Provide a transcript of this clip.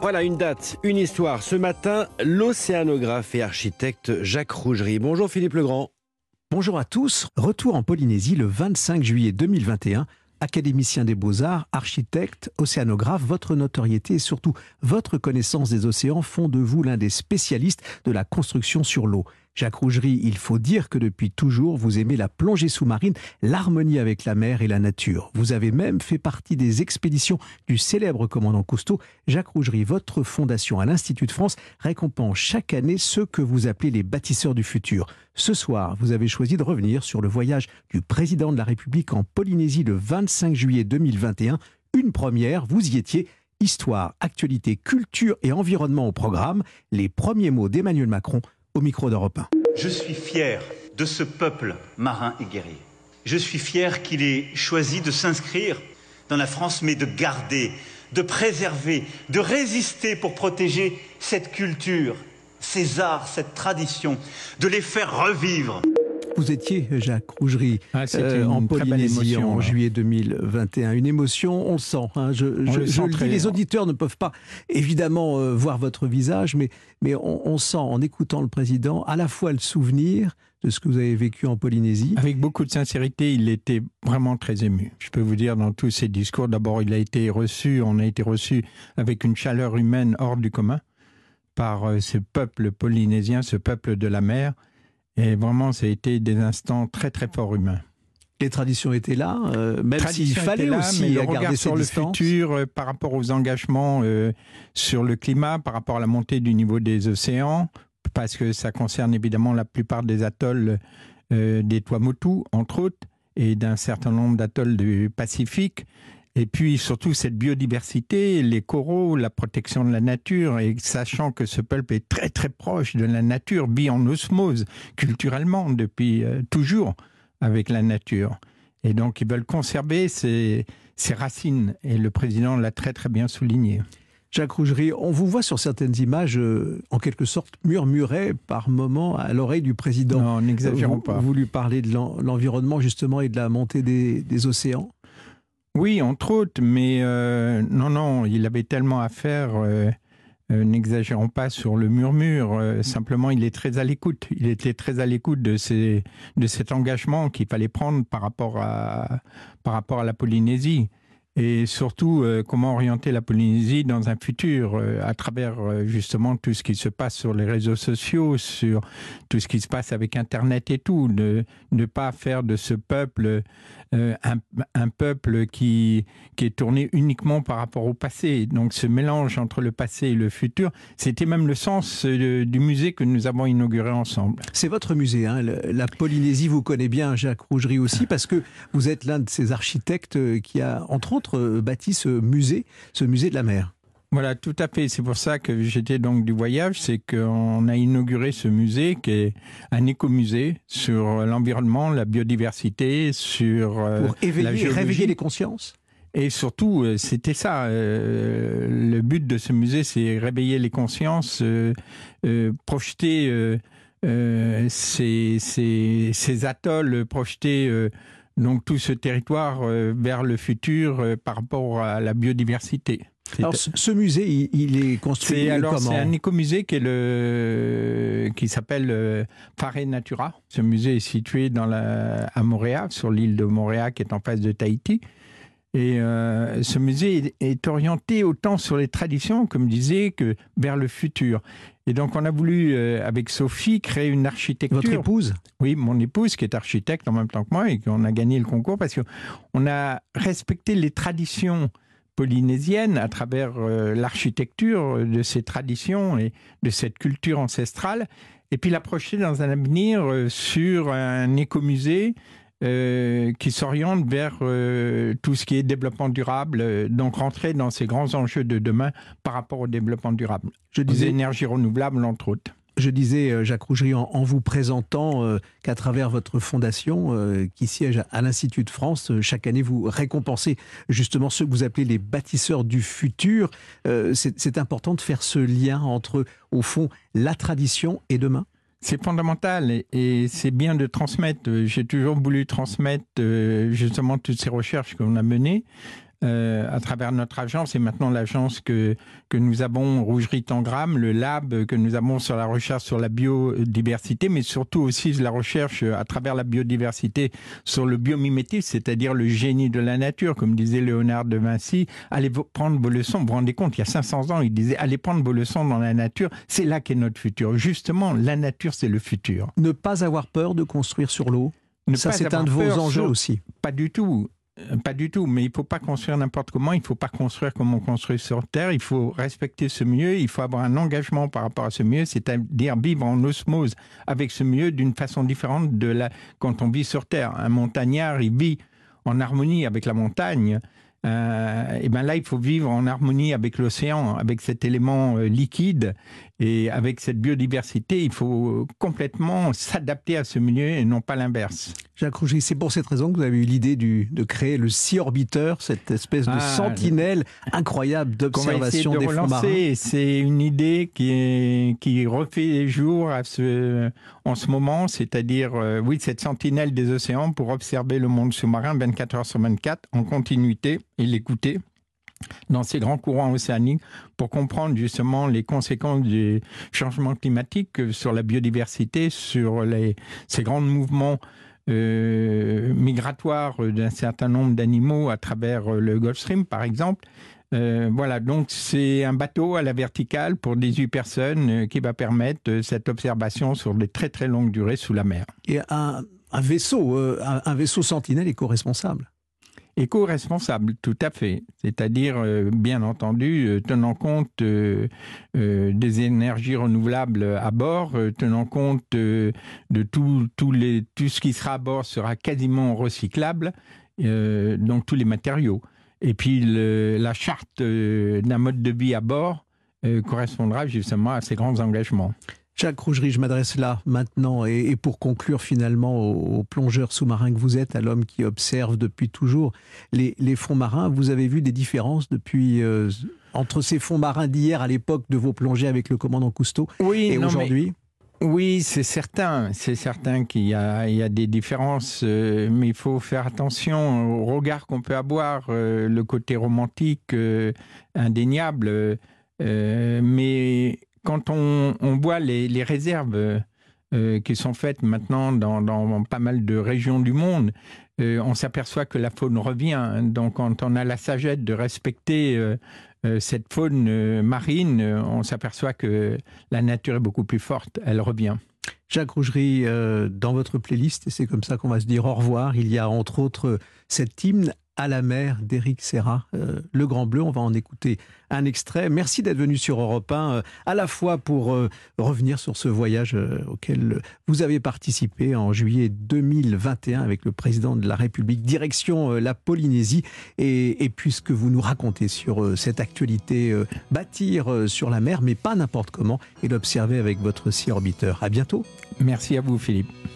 Voilà une date, une histoire. Ce matin, l'océanographe et architecte Jacques Rougerie. Bonjour Philippe Legrand. Bonjour à tous. Retour en Polynésie le 25 juillet 2021. Académicien des beaux-arts, architecte, océanographe, votre notoriété et surtout votre connaissance des océans font de vous l'un des spécialistes de la construction sur l'eau. Jacques Rougerie, il faut dire que depuis toujours, vous aimez la plongée sous-marine, l'harmonie avec la mer et la nature. Vous avez même fait partie des expéditions du célèbre commandant Cousteau. Jacques Rougerie, votre fondation à l'Institut de France récompense chaque année ceux que vous appelez les bâtisseurs du futur. Ce soir, vous avez choisi de revenir sur le voyage du président de la République en Polynésie le 25 juillet 2021. Une première, vous y étiez. Histoire, actualité, culture et environnement au programme. Les premiers mots d'Emmanuel Macron micro d'Europe 1. Je suis fier de ce peuple marin et guerrier. Je suis fier qu'il ait choisi de s'inscrire dans la France, mais de garder, de préserver, de résister pour protéger cette culture, ces arts, cette tradition, de les faire revivre. Vous étiez, Jacques Rougerie, ah, euh, en Polynésie en juillet 2021. Une émotion, on le sent. Hein. je, je, les auditeurs ne peuvent pas évidemment euh, voir votre visage, mais, mais on, on, sent en écoutant le président à la fois le souvenir de ce que vous avez vécu en Polynésie. Avec beaucoup de sincérité, il était vraiment très ému. Je peux vous dire dans tous ses discours, d'abord il a été reçu, on a été reçu avec une chaleur humaine hors du commun par euh, ce peuple polynésien, ce peuple de la mer. Et vraiment, ça a été des instants très très forts humains. Les traditions étaient là, euh, même s'il fallait aussi mais le regard sur le futur euh, par rapport aux engagements euh, sur le climat, par rapport à la montée du niveau des océans, parce que ça concerne évidemment la plupart des atolls des Tuamotu, entre autres, et d'un certain nombre d'atolls du Pacifique. Et puis surtout cette biodiversité, les coraux, la protection de la nature, et sachant que ce peuple est très très proche de la nature, vit en osmose culturellement depuis euh, toujours avec la nature. Et donc ils veulent conserver ces, ces racines, et le président l'a très très bien souligné. Jacques Rougerie, on vous voit sur certaines images, euh, en quelque sorte, murmurer par moments à l'oreille du président. Non, n'exagérons pas. Vous lui parlez de l'environnement, justement, et de la montée des, des océans oui, entre autres, mais euh, non, non, il avait tellement à faire. Euh, euh, n'exagérons pas sur le murmure. simplement, il est très à l'écoute. Il était très à l'écoute de, de cet engagement qu'il fallait prendre par rapport à, par rapport à la Polynésie et surtout comment orienter la Polynésie dans un futur à travers justement tout ce qui se passe sur les réseaux sociaux, sur tout ce qui se passe avec Internet et tout, de ne pas faire de ce peuple euh, un, peuple qui, qui est tourné uniquement par rapport au passé. Donc ce mélange entre le passé et le futur, c'était même le sens euh, du musée que nous avons inauguré ensemble. C'est votre musée, hein la Polynésie, vous connaissez bien Jacques Rougerie aussi, parce que vous êtes l'un de ces architectes qui a, entre autres, bâti ce musée, ce musée de la mer. Voilà, tout à fait. C'est pour ça que j'étais donc du voyage, c'est qu'on a inauguré ce musée qui est un écomusée sur l'environnement, la biodiversité, sur euh, pour éveiller, réveiller les consciences. Et surtout, euh, c'était ça. Euh, le but de ce musée, c'est réveiller les consciences, projeter ces, ces, ces, atolls, projeter donc tout ce territoire vers le futur par rapport à la biodiversité. Alors, ce musée, il, est construit alors C'est un écomusée qui, est le, qui s'appelle euh, Fare Natura. Ce musée est situé dans la, à Montréal, sur l'île de Montréal, qui est en face de Tahiti. Et euh, ce musée est, orienté autant sur les traditions, comme je disais, que vers le futur. Et donc, on a voulu, euh, avec Sophie, créer une architecture. Votre épouse? Oui, mon épouse, qui est architecte en même temps que moi, et qu'on a gagné le concours parce qu'on a respecté les traditions polynésienne à travers euh, l'architecture de ces traditions et de cette culture ancestrale, et puis la projeter dans un avenir euh, sur un écomusée euh, qui s'oriente vers tout ce qui est développement durable, donc rentrer dans ces grands enjeux de demain par rapport au développement durable. Je disais énergies renouvelables, entre autres je disais, euh, Jacques Rougerie, en, vous présentant euh, qu'à travers votre fondation, euh, qui siège à, l'Institut de France, chaque année, vous récompensez justement ceux que vous appelez les bâtisseurs du futur. C'est important de faire ce lien entre, au fond, la tradition et demain? C'est fondamental et, c'est bien de transmettre. J'ai toujours voulu transmettre justement toutes ces recherches qu'on a menées euh, à travers notre agence et maintenant l'agence que, que nous avons, Rougerie Tangram, le lab que nous avons sur la recherche sur la biodiversité, mais surtout aussi la recherche à travers la biodiversité sur le biomimétisme, c'est-à-dire le génie de la nature, comme disait Léonard de Vinci. Allez prendre vos leçons, vous vous rendez compte, il y a 500 ans, il disait allez prendre vos leçons dans la nature, c'est là qu'est notre futur. Justement, la nature, c'est le futur. Ne pas avoir peur de construire sur l'eau ça, c'est un de vos enjeux aussi. Pas du tout. Euh, pas du tout, mais il ne faut pas construire n'importe comment, il ne faut pas construire comme on construit sur Terre, il faut respecter ce milieu, il faut avoir un engagement par rapport à ce milieu, c'est-à-dire vivre en osmose avec ce milieu d'une façon différente de la quand on vit sur Terre. Un montagnard, il vit en harmonie avec la montagne, euh, et ben là, il faut vivre en harmonie avec l'océan, avec cet élément euh, liquide et avec cette biodiversité. Il faut complètement s'adapter à ce milieu et non pas l'inverse. Jacques Rouget, c'est pour cette raison que vous avez eu l'idée de créer le Sea Orbiter, cette espèce de ah, sentinelle incroyable d'observation des fonds marins. C'est une idée qui, est, qui refait jour à ce, en ce moment, c'est-à-dire, euh, oui, cette sentinelle des océans pour observer le monde sous-marin 24 heures sur 24 en continuité et l'écouter dans ces grands courants océaniques pour comprendre justement les conséquences du changement climatique sur la biodiversité, sur ces grands mouvements euh, migratoires d'un certain nombre d'animaux à travers le Gulf Stream, par exemple. Euh, voilà, donc c'est un bateau à la verticale pour 18 personnes euh, qui va permettre cette observation sur des très très longues durées sous la mer. Et un, vaisseau, un vaisseau sentinelle éco-responsable Éco-responsable, tout à fait. C'est-à-dire, euh, bien entendu, euh, tenant compte euh, des énergies renouvelables à bord, tenant compte de tout, ce qui sera à bord sera quasiment recyclable, donc tous les matériaux. Et puis la charte d'un mode de vie à bord correspondra justement à ces grands engagements. Jacques Rougerie, je m'adresse là maintenant et, pour conclure finalement aux, plongeurs sous-marins que vous êtes, à l'homme qui observe depuis toujours les, fonds marins. Vous avez vu des différences depuis euh, entre ces fonds marins d'hier à l'époque de vos plongées avec le commandant Cousteau et aujourd'hui? oui, c'est certain, c'est certain qu'il y, a, des différences, euh, mais il faut faire attention au regard qu'on peut avoir, euh, le côté romantique indéniable. mais quand on, voit les, réserves euh, qui sont faites maintenant dans, pas mal de régions du monde, euh, on s'aperçoit que la faune revient. Donc quand on a la sagesse de respecter euh, cette faune marine, on s'aperçoit que la nature est beaucoup plus forte, elle revient. Jacques Rougerie, dans votre playlist, et c'est comme ça qu'on va se dire au revoir, il y a entre autres cet hymne à la mer d'Éric Serra, euh, Le Grand Bleu. On va en écouter un extrait. Merci d'être venu sur Europe 1, euh, à la fois pour euh, revenir sur ce voyage auquel vous avez participé en juillet 2021 avec le président de la République, direction la Polynésie, et, et puisque vous nous racontez sur cette actualité, bâtir sur la mer, mais pas n'importe comment, et l'observer avec votre Sea Orbiter. À bientôt. Merci à vous, Philippe.